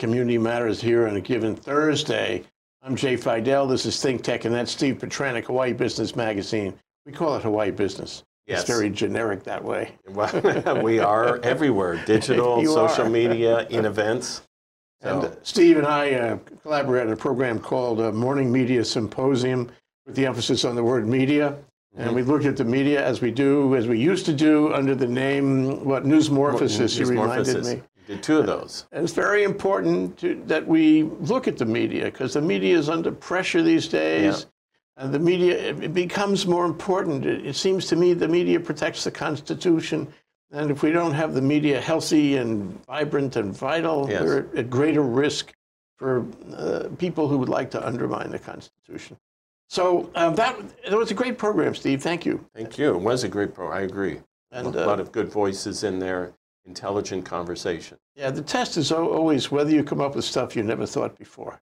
Community Matters here on a given Thursday. I'm Jay Fidell. This is Think Tech, and that's Steve Petranik, Hawaii Business Magazine. We call it Hawaii Business. Yes. It's very generic that way. Well, we are everywhere digital, social are. media, in events. And So, uh, Steve and I uh, collaborate on a program called uh, Morning Media Symposium with the emphasis on the word media. And we looked at the media as we do, as we used to do, under the name, what, Newsmorphosis, you reminded me. Did two of those. And it's very important to, that we look at the media because the media is under pressure these days. And the media it, becomes more important. It, it seems to me the media protects the Constitution. And if we don't have the media healthy and vibrant and vital, Yes. we're at greater risk for uh, people who would like to undermine the Constitution. So uh, that, that was a great program, Steve. Thank you. Thank you. It was a great program. I agree. And a uh, lot of good voices in there, intelligent conversation. yeah, the test is always whether you come up with stuff you never thought before.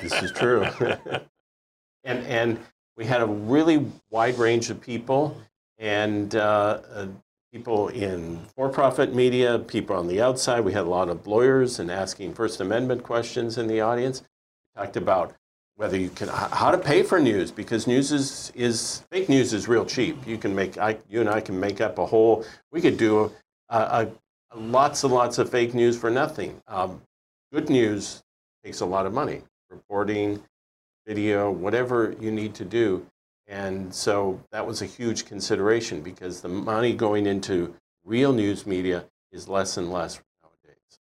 This is true. and and we had a really wide range of people, and uh, uh, people in for-profit media, people on the outside. We had a lot of lawyers and asking First Amendment questions in the audience. We talked about whether you can how to pay for news because news is, is fake news is real cheap. You can make I, you and I can make up a whole. We could do a, a lots and lots of fake news for nothing. Um, good news takes a lot of money reporting, video, whatever you need to do. And so that was a huge consideration because the money going into real news media is less and less nowadays.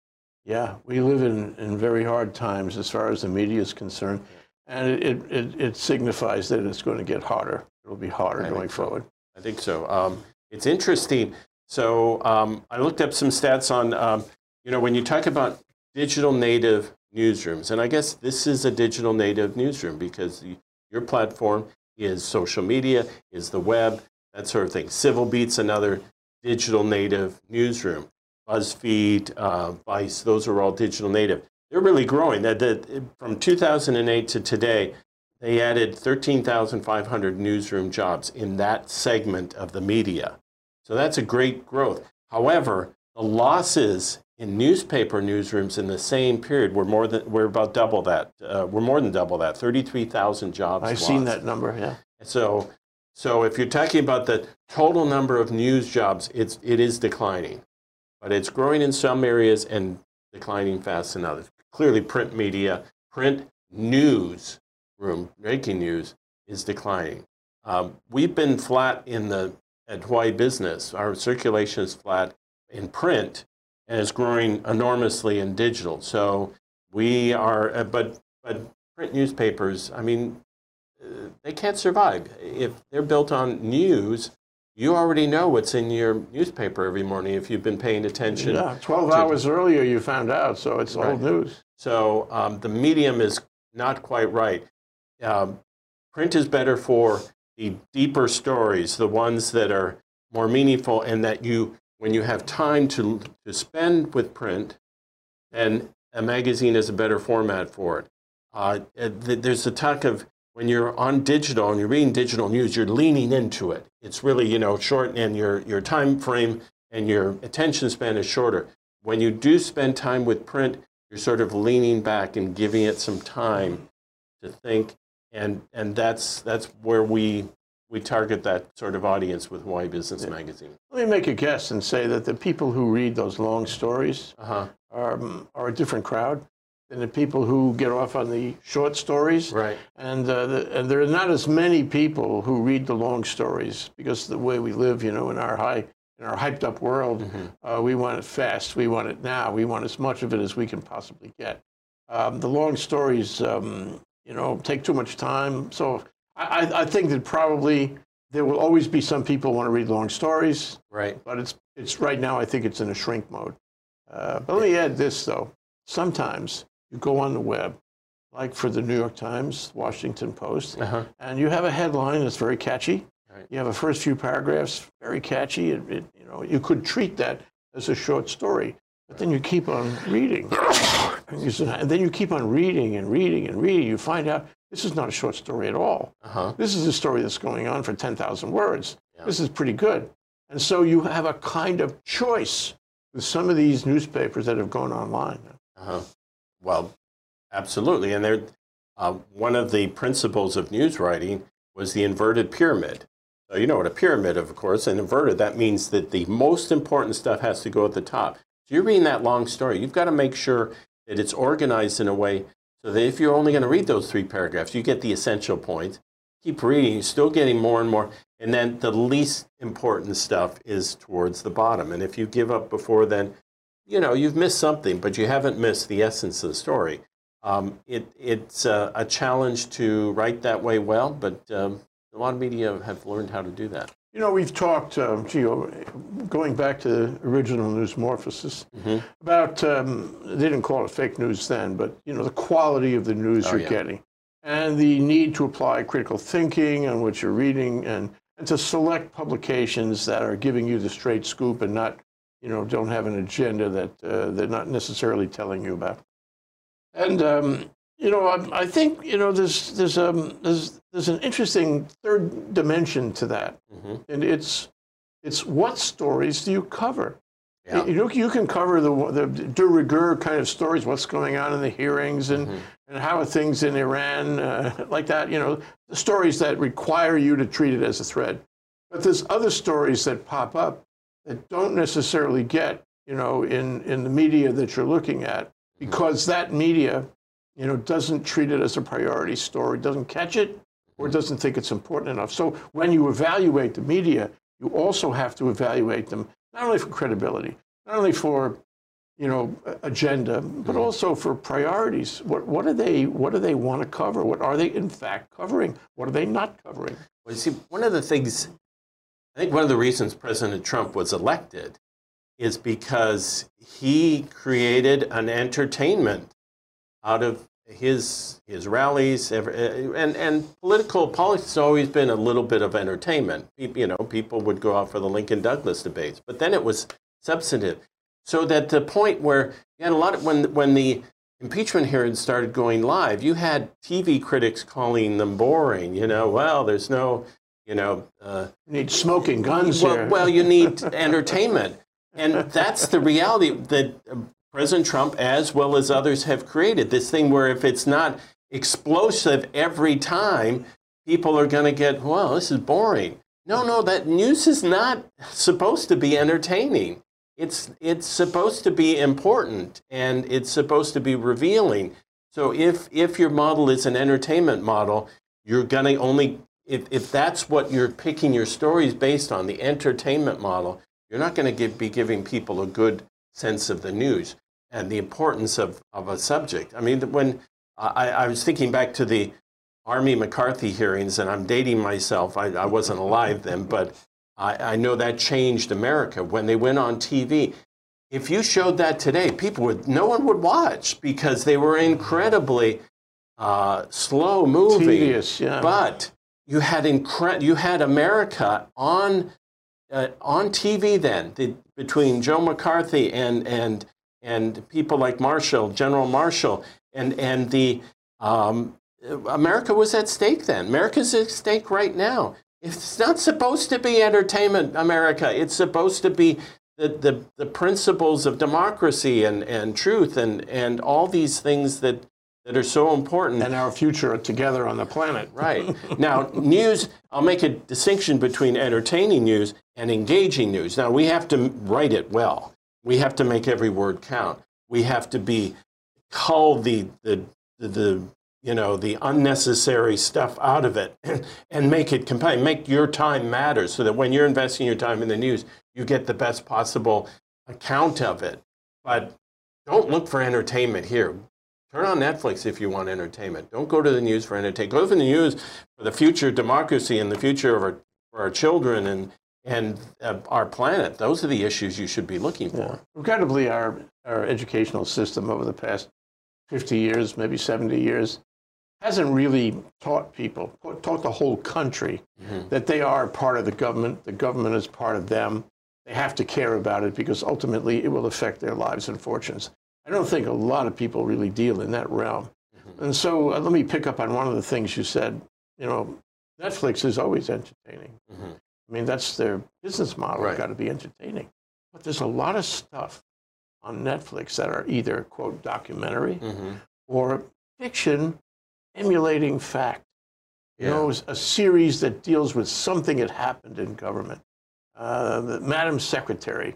Yeah, we live in, in very hard times as far as the media is concerned. And it, it, it, it signifies that it's going to get harder. It'll be harder I going so. forward. I think so. Um, it's interesting. So um, I looked up some stats on, um, you know, when you talk about digital native newsrooms, and I guess this is a digital native newsroom because the, your platform is social media, is the web, that sort of thing. Civil Beat's another digital native newsroom. BuzzFeed, uh, Vice, those are all digital native. They're really growing. That, that, from 2008 to today, they added 13,500 newsroom jobs in that segment of the media. So that's a great growth. However, the losses in newspaper newsrooms in the same period were more than were about double that. Uh, were more than double that. 33,000 jobs. I've lost. seen that number, yeah. So, so if you're talking about the total number of news jobs, it's it is declining, but it's growing in some areas and declining fast in others. Clearly, print media, print news room, breaking news is declining. Um, we've been flat in the at Hawaii Business. Our circulation is flat in print and is growing enormously in digital. So we are, uh, but but print newspapers. I mean, uh, they can't survive if they're built on news. You already know what's in your newspaper every morning if you've been paying attention. Yeah, 12 to- hours earlier you found out, so it's Right. old news. So um, the medium is not quite right. Um, print is better for the deeper stories, the ones that are more meaningful, and that you, when you have time to, to spend with print, and a magazine is a better format for it. Uh, there's a talk of when you're on digital and you're reading digital news, you're leaning into it. It's really you know short, and your your time frame and your attention span is shorter. When you do spend time with print, you're sort of leaning back and giving it some time to think, and and that's that's where we we target that sort of audience with Hawaii Business Magazine. Let me make a guess and say that the people who read those long stories Uh huh. are, um, are a different crowd than the people who get off on the short stories. Right. And, uh, the, and there are not as many people who read the long stories because the way we live, you know, in our high, in our hyped up world, uh, we want it fast. We want it now. We want as much of it as we can possibly get. Um, the long stories, um, you know, take too much time. So I, I- think that probably there will always be some people who want to read long stories, Right. but it's it's right now. I think it's in a shrink mode. Uh, but let me add this though: sometimes you go on the web, like for the New York Times, Washington Post, Uh huh. and you have a headline that's very catchy. Right. You have a first few paragraphs, very catchy. It, it, you know, you could treat that as a short story, but then you keep on reading, and then you keep on reading and reading and reading. You find out this is not a short story at all. Uh huh. This is a story that's going on for 10,000 words. Yeah. This is pretty good. And so you have a kind of choice with some of these newspapers that have gone online. Uh-huh. Well, absolutely. And there, uh, one of the principles of news writing was the inverted pyramid. So you know what a pyramid, of course, and inverted, that means that the most important stuff has to go at the top. So you're reading that long story. You've got to make sure it's organized in a way so that if you're only going to read those three paragraphs, you get the essential point. Keep reading, you're still getting more and more. And then the least important stuff is towards the bottom. And if you give up before then, you know, you've missed something, but you haven't missed the essence of the story. Um, it, it's a, a, challenge to write that way well, but um, a lot of media have learned how to do that. You know, we've talked, um, going back to the original newsmorphosis, mm-hmm. about, um, they didn't call it fake news then, but, you know, the quality of the news oh, you're yeah. getting and the need to apply critical thinking on what you're reading and, and to select publications that are giving you the straight scoop and not, you know, don't have an agenda that uh, they're not necessarily telling you about. And um, you know, I, I, think you know there's there's um there's there's an interesting third dimension to that, mm-hmm. and it's it's what stories do you cover? Yeah. You, you can cover the the de rigueur kind of stories, what's going on in the hearings, and mm-hmm. and how are things in Iran, uh, like that. You know, the stories that require you to treat it as a threat. But there's other stories that pop up that don't necessarily get you know in in the media that you're looking at mm-hmm. because that media you know, doesn't treat it as a priority story, doesn't catch it, or doesn't think it's important enough. So when you evaluate the media, you also have to evaluate them not only for credibility, not only for you know agenda, but mm-hmm. also for priorities. What what do they what do they want to cover? What are they in fact covering? What are they not covering? Well, you see, one of the things I think one of the reasons President Trump was elected is because he created an entertainment out of his his rallies and and political politics has always been a little bit of entertainment. You know, people would go out for the Lincoln Douglas debates, but then it was substantive. So that the point where you had a lot of when when the impeachment hearings started going live, you had TV critics calling them boring. You know, well, there's no, you know, uh, you need smoking guns well, here. Well, you need entertainment. And that's the reality that President Trump, as well as others, have created this thing where if it's not explosive every time, people are going to get, well, this is boring. No, no, that news is not supposed to be entertaining. It's, it's supposed to be important and it's supposed to be revealing. So if, if your model is an entertainment model, you're going to only, if, if that's what you're picking your stories based on, the entertainment model, you're not going to be giving people a good sense of the news and the importance of, of a subject. I mean, when I, I was thinking back to the Army McCarthy hearings, and I'm dating myself, I, I wasn't alive then, but I, I know that changed America when they went on TV. If you showed that today, people would, no one would watch because they were incredibly uh, slow moving. Tedious, yeah. But you had incre- you had America on uh, on TV then the, between Joe McCarthy and and and people like Marshall, General Marshall, and and the um, America was at stake then. America's at stake right now. It's not supposed to be entertainment, America. It's supposed to be the, the, the principles of democracy and, and truth and, and all these things that, that are so important. And our future together on the planet. Right. now, news, I'll make a distinction between entertaining news and engaging news. Now, we have to write it well. We have to make every word count. We have to be cull the the the, the you know the unnecessary stuff out of it and make it compelling. Make your time matter so that when you're investing your time in the news, you get the best possible account of it. But don't look for entertainment here. Turn on Netflix if you want entertainment. Don't go to the news for entertainment. Go to the news for the future of democracy and the future of our, for our children and, and uh, our planet. Those are the issues you should be looking for. Yeah. Regrettably, our, our educational system over the past 50 years, maybe 70 years, hasn't really taught people, taught the whole country mm-hmm. that they are part of the government. The government is part of them. They have to care about it because ultimately it will affect their lives and fortunes. I don't think a lot of people really deal in that realm. Mm-hmm. And so uh, let me pick up on one of the things you said. You know, Netflix is always entertaining. Mm-hmm. I mean, that's their business model. Right. Got to be entertaining. But there's a lot of stuff on Netflix that are either, quote, documentary mm-hmm. or fiction emulating fact. You know, a series that deals with something that happened in government. Uh, Madam Secretary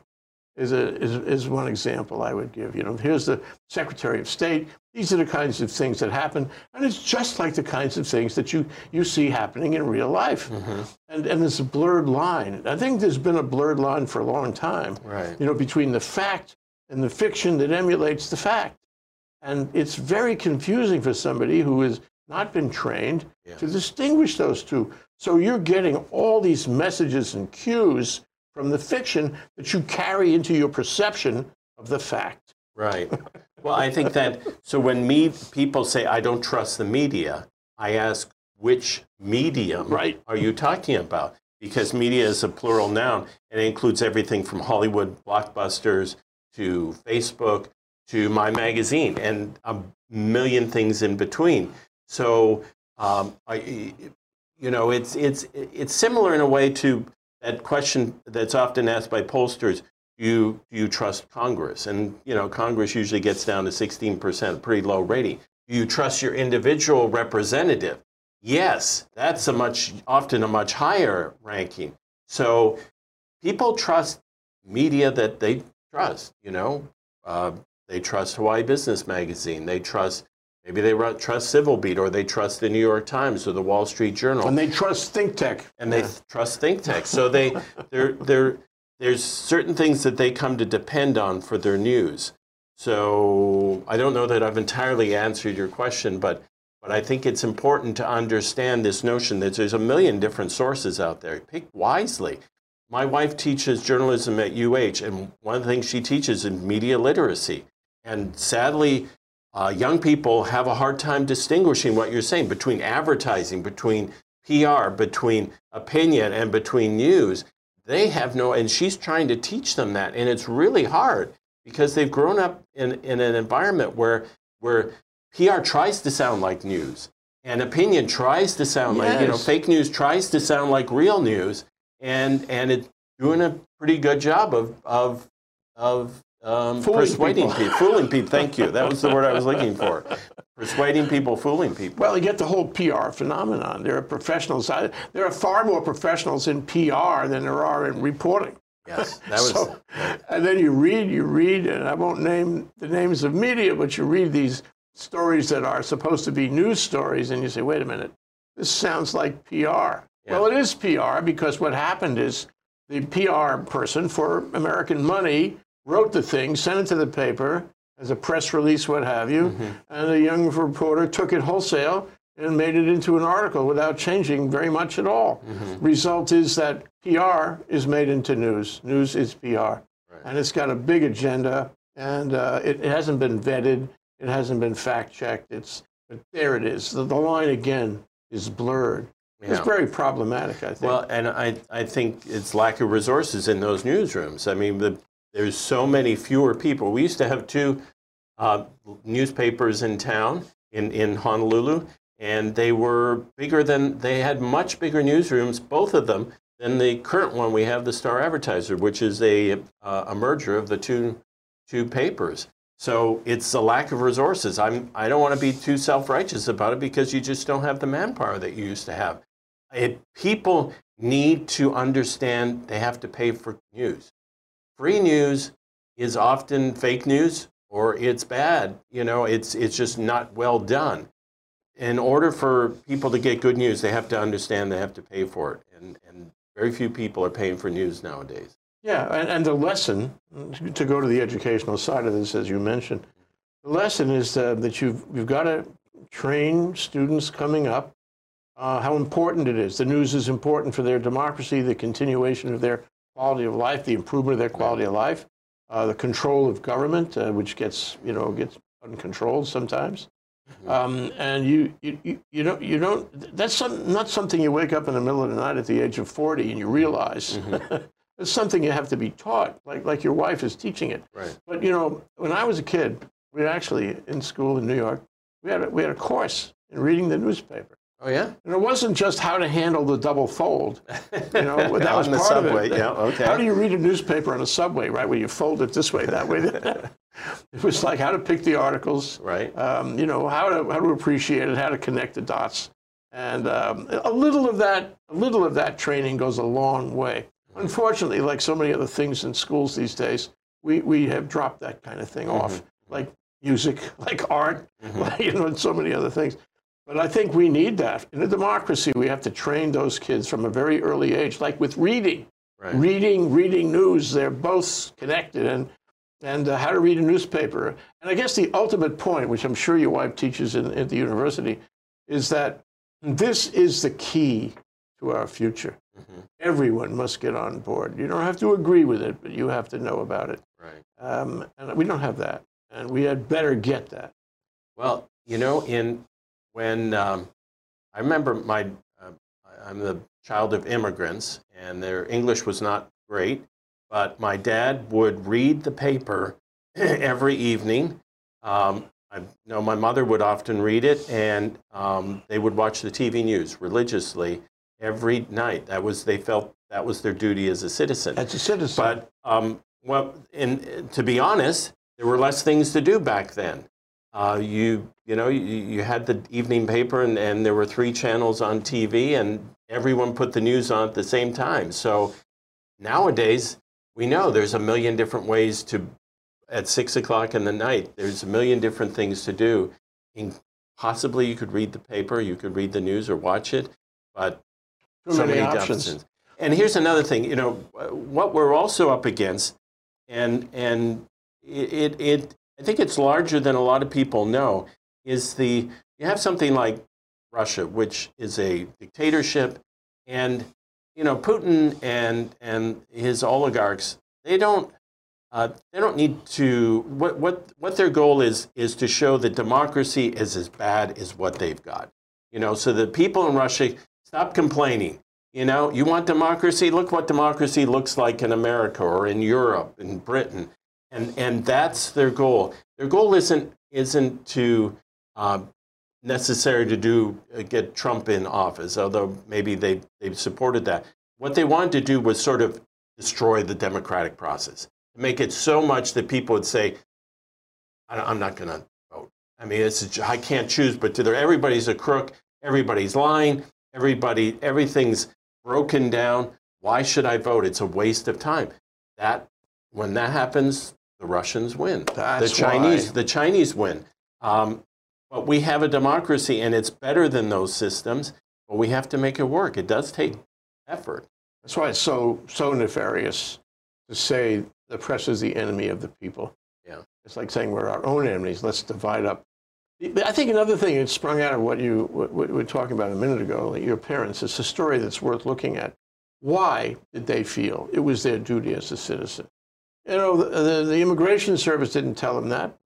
is, a, is, is one example I would give. You know, here's the Secretary of State. These are the kinds of things that happen, and it's just like the kinds of things that you, you see happening in real life. Mm-hmm. And, and there's a blurred line. I think there's been a blurred line for a long time. Right. You know, between the fact and the fiction that emulates the fact. And it's very confusing for somebody who has not been trained yeah. to distinguish those two. So you're getting all these messages and cues from the fiction that you carry into your perception of the fact. Right. Well, I think that so when me people say I don't trust the media, I ask which medium right. are you talking about? Because media is a plural noun and it includes everything from Hollywood blockbusters to Facebook to my magazine and a million things in between. So um, I, you know, it's it's it's similar in a way to that question that's often asked by pollsters. You you trust Congress, and you know Congress usually gets down to 16 percent, pretty low rating. You trust your individual representative. Yes, that's a much often a much higher ranking. So people trust media that they trust. You know, uh, they trust Hawaii Business Magazine. They trust maybe they trust Civil Beat or they trust the New York Times or the Wall Street Journal. And they trust Think Tech. And they trust Think Tech. So they they're, they're, there's certain things that they come to depend on for their news. So I don't know that I've entirely answered your question, but but I think it's important to understand this notion that there's a million different sources out there. Pick wisely. My wife teaches journalism at UH, and one of the things she teaches is media literacy. And sadly, uh, young people have a hard time distinguishing what you're saying between advertising, between PR, between opinion, and between news. They have no, and she's trying to teach them that, and it's really hard because they've grown up in, in an environment where where PR tries to sound like news, and opinion tries to sound yes. like you know fake news tries to sound like real news, and and it's doing a pretty good job of of of um, persuading people. people. fooling people. Thank you. That was the word I was looking for. Persuading people, fooling people. Well, you get the whole PR phenomenon. There are professionals. There are far more professionals in PR than there are in reporting. Yes, that was. So, and then you read, you read, and I won't name the names of media, but you read these stories that are supposed to be news stories, and you say, "Wait a minute, this sounds like PR." Yeah. Well, it is PR because what happened is the PR person for American money wrote the thing, sent it to the paper as a press release, what have you, mm-hmm. and a young reporter took it wholesale and made it into an article without changing very much at all. Mm-hmm. Result is that PR is made into news. News is PR. Right. And it's got a big agenda, and uh, it, it, hasn't been vetted, it hasn't been fact checked. It's, but there it is. The, the line again is blurred. Yeah. It's very problematic, I think. Well, and I, I think it's lack of resources in those newsrooms. I mean, the, there's so many fewer people. We used to have two uh, newspapers in town in, in Honolulu, and they were bigger than, they had much bigger newsrooms, both of them, than the current one we have, the Star Advertiser, which is a, uh, a merger of the two, two papers. So it's a lack of resources. I'm, I don't want to be too self righteous about it because you just don't have the manpower that you used to have. It, people need to understand they have to pay for news. Free news is often fake news or it's bad. You know, it's, it's just not well done. In order for people to get good news, they have to understand they have to pay for it. And, and very few people are paying for news nowadays. Yeah, and, and the lesson, to go to the educational side of this, as you mentioned, the lesson is uh, that you've, you've got to train students coming up uh, how important it is. The news is important for their democracy, the continuation of their quality of life, the improvement of their quality of life, uh, the control of government, uh, which gets, you know, gets uncontrolled sometimes. Mm-hmm. Um, and you, you, you, don't, you don't, that's some, not something you wake up in the middle of the night at the age of 40 and you realize. Mm-hmm. it's something you have to be taught, like, like your wife is teaching it. Right. But, you know, when I was a kid, we were actually, in school in New York, we had a, we had a course in reading the newspaper. Oh yeah. And it wasn't just how to handle the double fold. You know, that was On the part subway, of it. yeah, okay. How do you read a newspaper on a subway, right? Where you fold it this way, that way. it was like how to pick the articles, Right. um, you know, how to how to appreciate it, how to connect the dots, and um, a little of that, a little of that training goes a long way. Unfortunately, like so many other things in schools these days, we, we have dropped that kind of thing off, like music, like art, like, you know, and so many other things. But I think we need that. In a democracy, we have to train those kids from a very early age, like with reading. Right. Reading, reading news, they're both connected. And, and uh, how to read a newspaper. And I guess the ultimate point, which I'm sure your wife teaches in, at the university, is that this is the key to our future. Everyone must get on board. You don't have to agree with it, but you have to know about it. Right. Um, and we don't have that. And we had better get that. Well, you know, in when um, I remember my, uh, I'm the child of immigrants, and their English was not great, but my dad would read the paper every evening. Um, I know my mother would often read it, and um, they would watch the TV news religiously every night. That was they felt that was their duty as a citizen. As a citizen. But um, well, in, to be honest, there were less things to do back then. Uh, you you know you, you had the evening paper and, and there were three channels on TV and everyone put the news on at the same time. So nowadays we know there's a million different ways to at six o'clock in the night. There's a million different things to do. In, possibly you could read the paper, you could read the news or watch it, but Too so many many options. And here's another thing, you know, what we're also up against, and and it, it I think it's larger than a lot of people know, is the you have something like Russia, which is a dictatorship, and you know Putin and and his oligarchs, they don't uh, they don't need to what what what their goal is is to show that democracy is as bad as what they've got. You know, so the people in Russia stop complaining. You know, you want democracy? Look what democracy looks like in America or in Europe, in Britain, and and that's their goal. Their goal isn't isn't to uh, necessary to do uh, get Trump in office, although maybe they they supported that. What they wanted to do was sort of destroy the democratic process, make it so much that people would say, "I'm not going to vote." I mean, it's I can't choose but to there. Everybody's a crook. Everybody's lying. Everybody, everything's broken down. Why should I vote? It's a waste of time. That when that happens, the Russians win. That's the Chinese, why. the Chinese win. Um, but we have a democracy, and it's better than those systems. But we have to make it work. It does take effort. That's why it's so so nefarious to say the press is the enemy of the people. Yeah. It's like saying we're our own enemies. Let's divide up. I think another thing that sprung out of what you what what we were talking about a minute ago, like your parents, it's a story that's worth looking at. Why did they feel it was their duty as a citizen? You know, the, the, the immigration service didn't tell them that,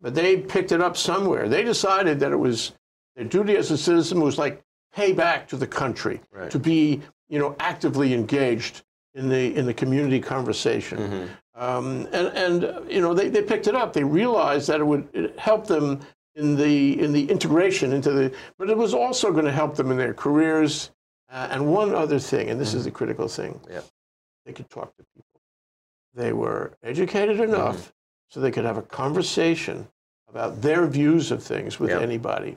but they picked it up somewhere. They decided that it was their duty as a citizen was like pay back to the country, Right. to be you know actively engaged in the in the community conversation. Mm-hmm. Um, and and you know they, they picked it up. They realized that it would help them in the in the integration into the, but it was also going to help them in their careers. Uh, and one other thing, and this is the critical thing, Mm-hmm. Yeah. they could talk to people. They were educated enough Mm-hmm. so they could have a conversation about their views of things with Yeah. anybody.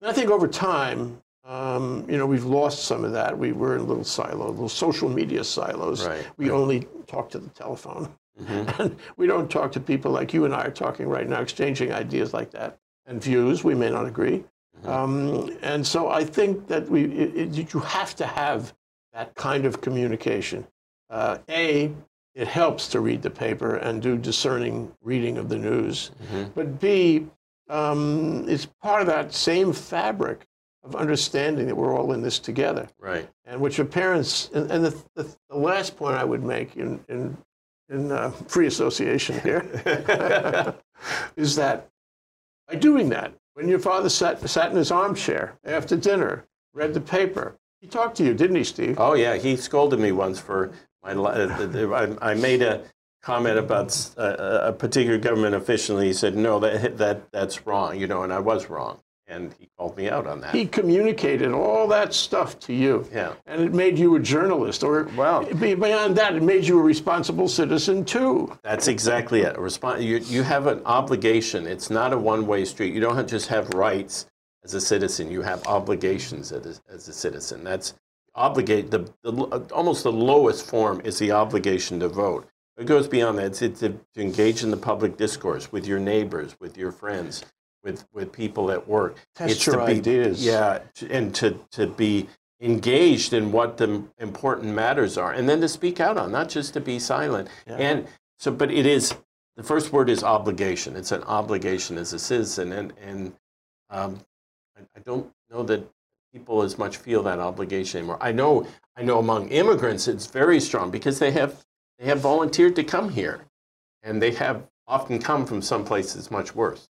And I think over time, um, you know, we've lost some of that. We were in little silos, little social media silos. Right, We only talk to the telephone. Mhm. And we don't talk to people like you and I are talking right now, exchanging ideas like that and views. We may not agree. Um, and so I think that we, it, it, you have to have that kind of communication. Uh, a, it helps to read the paper and do discerning reading of the news. But B, um, it's part of that same fabric of understanding that we're all in this together. Right. And which your parents, and, and the, the, the last point I would make in, in, in uh, free association here is that by doing that, when your father sat, sat in his armchair after dinner, read the paper, he talked to you, didn't he, Steve? Oh yeah, he scolded me once for uh, I, I made a comment about a particular government official. And he said, "No, that that that's wrong," you know, and I was wrong. and he called me out on that. He communicated all that stuff to you. Yeah. And it made you a journalist. Or Well- beyond that, it made you a responsible citizen too. That's exactly it. You, you have an obligation. It's not a one-way street. You don't have, just have rights as a citizen. You have obligations as a, as a citizen. That's obligate. The, the almost the lowest form is the obligation to vote. It goes beyond that. It's, it's to, to engage in the public discourse with your neighbors, with your friends, with with people at work. Test it's your to be, ideas. Yeah, and to to be engaged in what the important matters are, and then to speak out on, not just to be silent. Yeah. And so, but it is the first word is obligation. It's an obligation as a citizen, and and um, I, I don't know that people as much feel that obligation anymore. I know I know among immigrants it's very strong because they have they have volunteered to come here, and they have often come from some places much worse.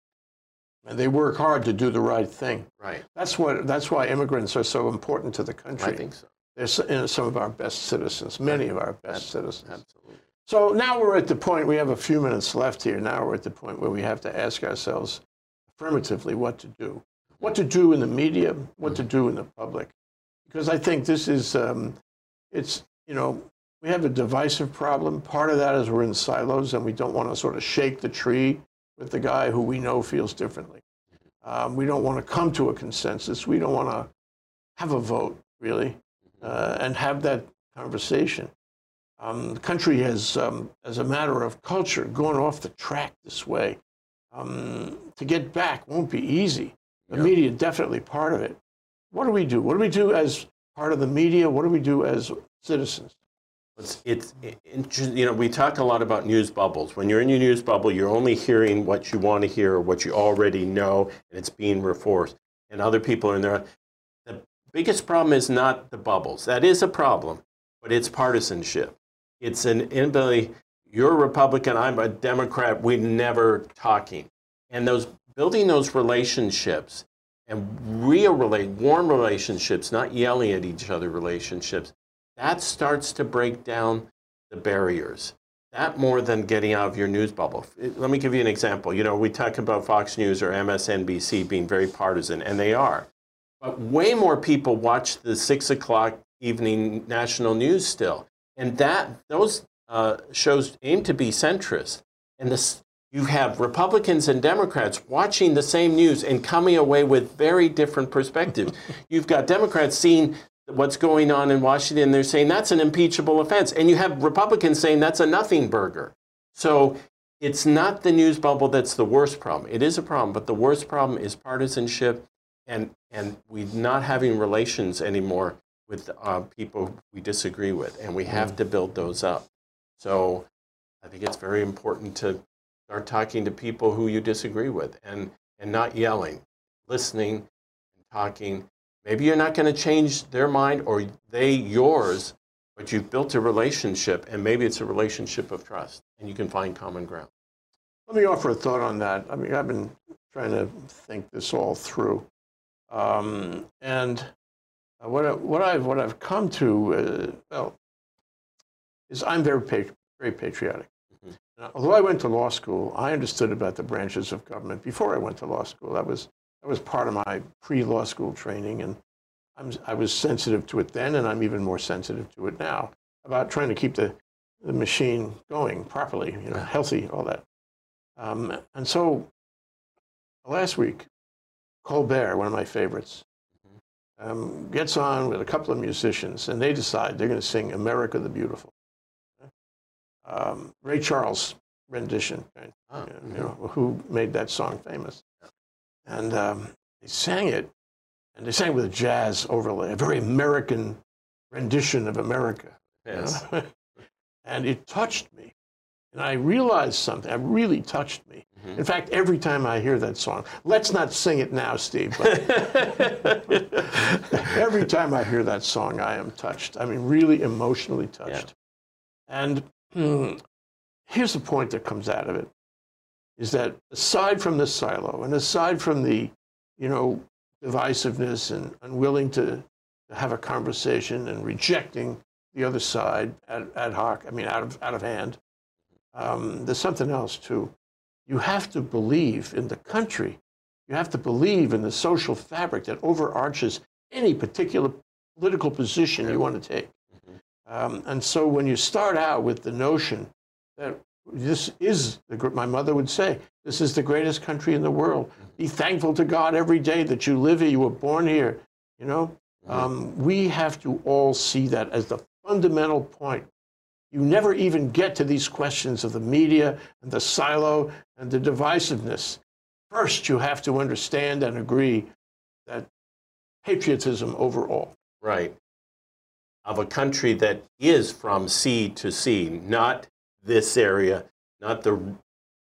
And they work hard to do the right thing. Right. That's what. That's why immigrants are so important to the country. I think so. They're s- you know, some of our best citizens, many of our best citizens. Absolutely. So now we're at the point, we have a few minutes left here. Now we're at the point where we have to ask ourselves affirmatively what to do. What to do in the media, what to do in the public. Because I think this is, um, it's, you know, we have a divisive problem. Part of that is we're in silos and we don't want to sort of shake the tree with the guy who we know feels differently. Um, we don't want to come to a consensus. We don't want to have a vote, really, uh, and have that conversation. Um, the country has, um, as a matter of culture, gone off the track this way. Um, to get back won't be easy. The Yeah. media definitely part of it. What do we do? What do we do as part of the media? What do we do as citizens? It's, it's it, it- you know, we talk a lot about news bubbles. When you're in your news bubble, you're only hearing what you want to hear or what you already know, and it's being reinforced. And other people are in there. The biggest problem is not the bubbles. That is a problem, but it's partisanship. It's an inability. You're a Republican. I'm a Democrat. We're never talking. And those building those relationships and real relate warm relationships, not yelling at each other relationships that starts to break down the barriers. That more than getting out of your news bubble. Let me give you an example. You know, we talk about Fox News or MSNBC being very partisan, and they are. But way more people watch the six o'clock evening national news still, and that those uh, shows aim to be centrist. And this, you have Republicans and Democrats watching the same news and coming away with very different perspectives. You've got Democrats seeing what's going on in Washington. They're saying that's an impeachable offense. And you have Republicans saying that's a nothing burger. So it's not the news bubble that's the worst problem. It is a problem, but the worst problem is partisanship and, and we not having relations anymore with uh, people we disagree with. And we have to build those up. So I think it's very important to start talking to people who you disagree with and, and not yelling, listening and talking Maybe you're not going to change their mind or they yours, but you've built a relationship, and maybe it's a relationship of trust, and you can find common ground. Let me offer a thought on that. I mean, I've been trying to think this all through, um, and what I, what I've what I've come to, uh, well, is I'm very very patriotic. Now, although I went to law school, I understood about the branches of government before I went to law school. That was that was part of my pre-law school training, and I'm, I was sensitive to it then, and I'm even more sensitive to it now about trying to keep the the machine going properly, you know, healthy, all that. Um, and so last week, Colbert, one of my favorites, um, gets on with a couple of musicians, and they decide they're going to sing "America the Beautiful." Um, Ray Charles rendition, right? Oh, you know, who made that song famous. And um, they sang it, and they sang it with a jazz overlay, a very American rendition of America. you Yes. know? and it touched me. And I realized something. It really touched me. Mhm. In fact, every time I hear that song, let's not sing it now, Steve. But every time I hear that song, I am touched. I mean, really emotionally touched. And hmm, here's the point that comes out of it is that aside from the silo and aside from the, you know, divisiveness and unwilling to, to have a conversation and rejecting the other side ad, ad hoc, I mean, out of, out of hand, um, there's something else too. You have to believe in the country You have to believe in the social fabric that overarches any particular political position you want to take. Um, and so when you start out with the notion that this is, the, my mother would say, this is the greatest country in the world. Be thankful to God every day that you live here, you were born here. You know, um, we have to all see that as the fundamental point. You never even get to these questions of the media and the silo and the divisiveness. First, you have to understand and agree that patriotism overall. Right. Of a country that is from sea to sea, not this area, not the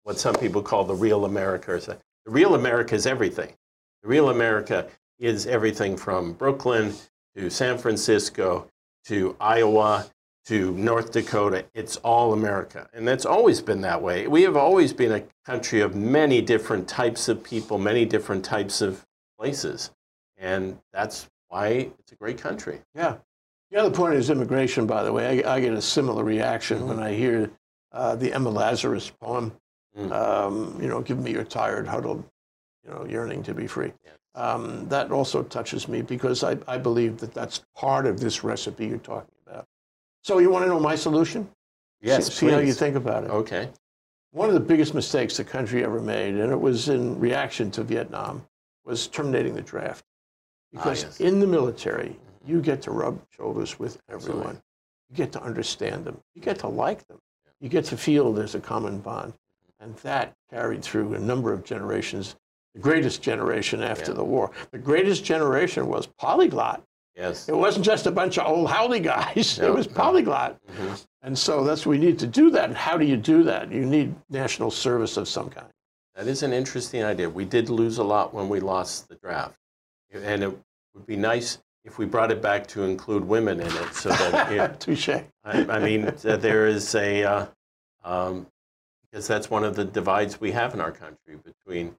what some people call the real America. The real America is everything. The real America is everything from Brooklyn to San Francisco to Iowa to North Dakota. It's all America. And that's always been that way. We have always been a country of many different types of people, many different types of places. And that's why it's a great country. Yeah. The other point is immigration, by the way. I, I get a similar reaction when I hear uh, the Emma Lazarus poem, Mm. um, you know, give me your tired, huddled, you know, yearning to be free. Yes. Um, that also touches me because I, I believe that that's part of this recipe you're talking about. So you want to know my solution? Yes, See, see how you think about it. Okay. One of the biggest mistakes the country ever made, and it was in reaction to Vietnam, was terminating the draft. Because Ah, yes. in the military, you get to rub shoulders with Absolutely. everyone. You get to understand them. You get to like them. You get to feel there's a common bond. And that carried through a number of generations, the greatest generation after Yeah. the war. The greatest generation was polyglot. Yes. It wasn't just a bunch of old howdy guys, No, it was no. polyglot. Mhm. And so that's we need to do that. And how do you do that? You need national service of some kind. That is an interesting idea. We did lose a lot when we lost the draft. And it would be nice if we brought it back to include women in it so that, yeah, Touche. I, I mean, there is a, uh, um, because that's one of the divides we have in our country between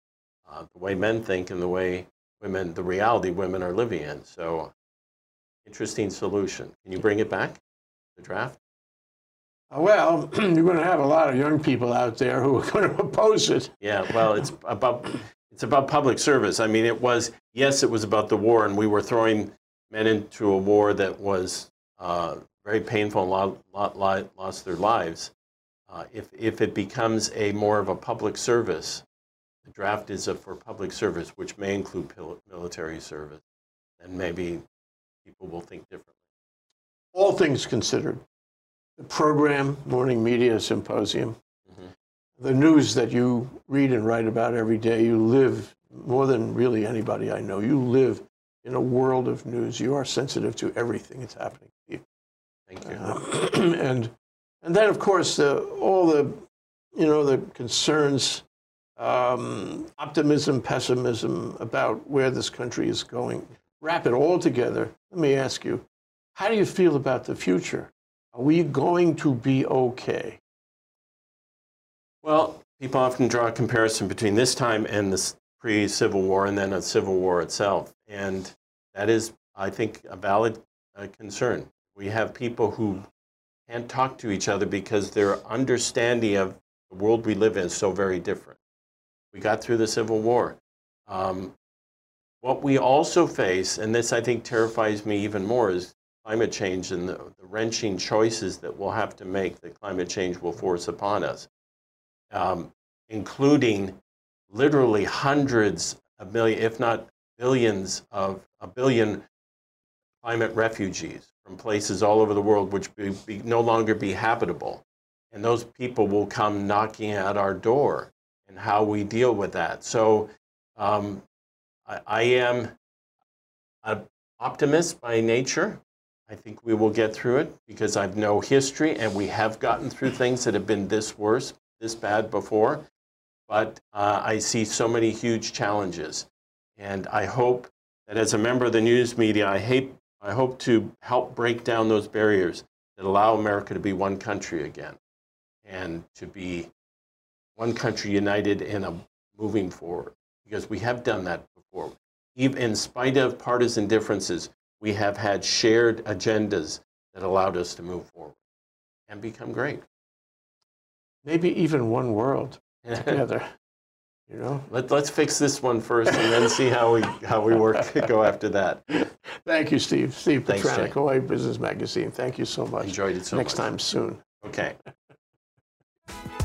uh, the way men think and the way women, the reality women are living in. So, interesting solution. Can you bring it back, the draft? Uh, Well, you're going to have a lot of young people out there who are going to oppose it. Yeah, well, it's about it's about public service. I mean, it was yes, it was about the war, and we were throwing men into a war that was uh, very painful and lot, lot, lost their lives. Uh, if if it becomes a more of a public service, the draft is a, for public service, which may include pil- military service, then maybe people will think differently. All things considered, the program, Morning Media Symposium, Mhm. the news that you read and write about every day, you live more than really anybody I know. You live in a world of news. You are sensitive to everything that's happening to you. Thank you. Um, and and then of course uh, all the you know the concerns um, optimism pessimism about where this country is going wrap it all together let me ask you how do you feel about the future are we going to be okay Well, people often draw a comparison between this time and the pre Civil War and then a Civil War itself. And that is, I think, a valid uh, concern. We have people who can't talk to each other because their understanding of the world we live in is so very different. We got through the Civil War. Um, what we also face, and this I think terrifies me even more, is climate change and the, the wrenching choices that we'll have to make that climate change will force upon us um, including literally hundreds of million, if not billions of a billion climate refugees from places all over the world which be, be, no longer be habitable. And those people will come knocking at our door and how we deal with that. So um, I, I am an optimist by nature. I think we will get through it because I've no history and we have gotten through things that have been this worse this bad before, but uh, I see so many huge challenges. And I hope that as a member of the news media, I, hate, I hope to help break down those barriers that allow America to be one country again and to be one country united in a moving forward. Because we have done that before. Even in spite of partisan differences, we have had shared agendas that allowed us to move forward and become great. maybe even one world together You know. Let, let's fix this one first, and then see how we how we work go after that. Thank you, Steve. Steve Thanks, Petranik, Jay. Hawaii Business Magazine. Thank you so much. Enjoyed it so much. Next much. time soon. Okay.